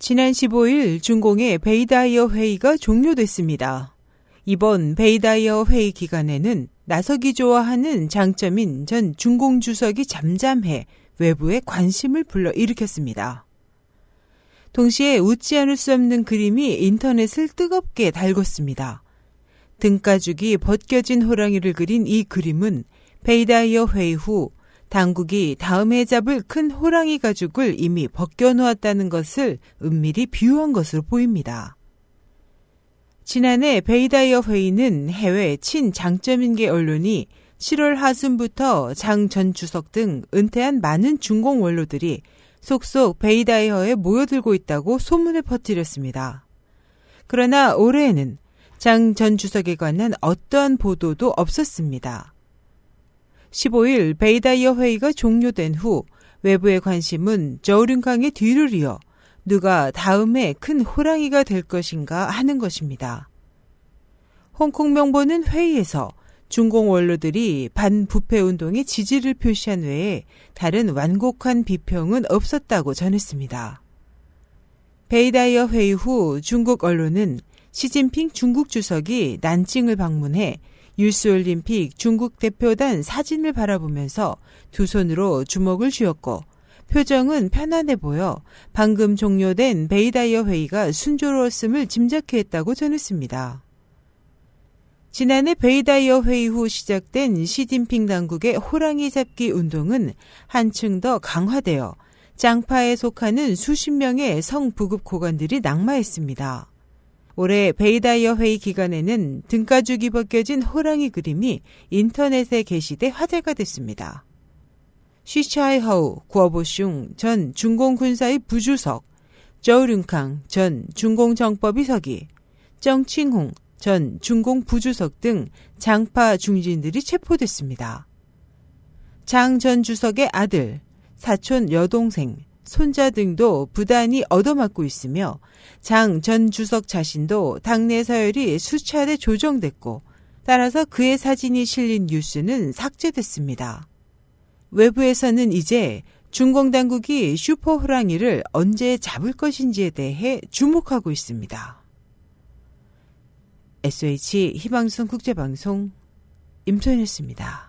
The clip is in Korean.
지난 15일 중공의 베이다이허 회의가 종료됐습니다. 이번 베이다이허 회의 기간에는 나서기 좋아하는 장쩌민 전 중공 주석이 잠잠해 외부의 관심을 불러일으켰습니다. 동시에 웃지 않을 수 없는 그림이 인터넷을 뜨겁게 달궜습니다. 등가죽이 벗겨진 호랑이를 그린 이 그림은 베이다이허 회의 후 당국이 다음에 잡을 큰 호랑이 가죽을 이미 벗겨놓았다는 것을 은밀히 비유한 것으로 보입니다. 지난해 베이다이허 회의는 해외 친장쩌민계 언론이 7월 하순부터 장 전 주석 등 은퇴한 많은 중공 원로들이 속속 베이다이허에 모여들고 있다고 소문을 퍼뜨렸습니다. 그러나 올해에는 장 전 주석에 관한 어떠한 보도도 없었습니다. 15일 베이다이허 회의가 종료된 후 외부의 관심은 저우융캉의 뒤를 이어 누가 다음에 큰 호랑이가 될 것인가 하는 것입니다. 홍콩 명보는 회의에서 중공 원로들이 반부패 운동에 지지를 표시한 외에 다른 완곡한 비평은 없었다고 전했습니다. 베이다이어 회의 후 중국 언론은 시진핑 중국 주석이 난징을 방문해 유스올림픽 중국 대표단 사진을 바라보면서 두 손으로 주먹을 쥐었고 표정은 편안해 보여 방금 종료된 베이다이허 회의가 순조로웠음을 짐작케 했다고 전했습니다. 지난해 베이다이허 회의 후 시작된 시진핑 당국의 호랑이 잡기 운동은 한층 더 강화되어 장파에 속하는 수십 명의 성부급 고관들이 낙마했습니다. 올해 베이다이허 회의 기간에는 등가죽이 벗겨진 호랑이 그림이 인터넷에 게시돼 화제가 됐습니다. 쉬차이하우 구어보슝 전 중공군사의 부주석, 저우륜캉 전 중공정법위 서기, 정칭홍 전 중공 부주석 등 장파 중진들이 체포됐습니다. 장 전 주석의 아들, 사촌 여동생, 손자 등도 부단히 얻어맞고 있으며 장 전 주석 자신도 당내 서열이 수차례 조정됐고 따라서 그의 사진이 실린 뉴스는 삭제됐습니다. 외부에서는 이제 중공 당국이 슈퍼 호랑이를 언제 잡을 것인지에 대해 주목하고 있습니다. SH 희망성 국제방송 임소연이었습니다.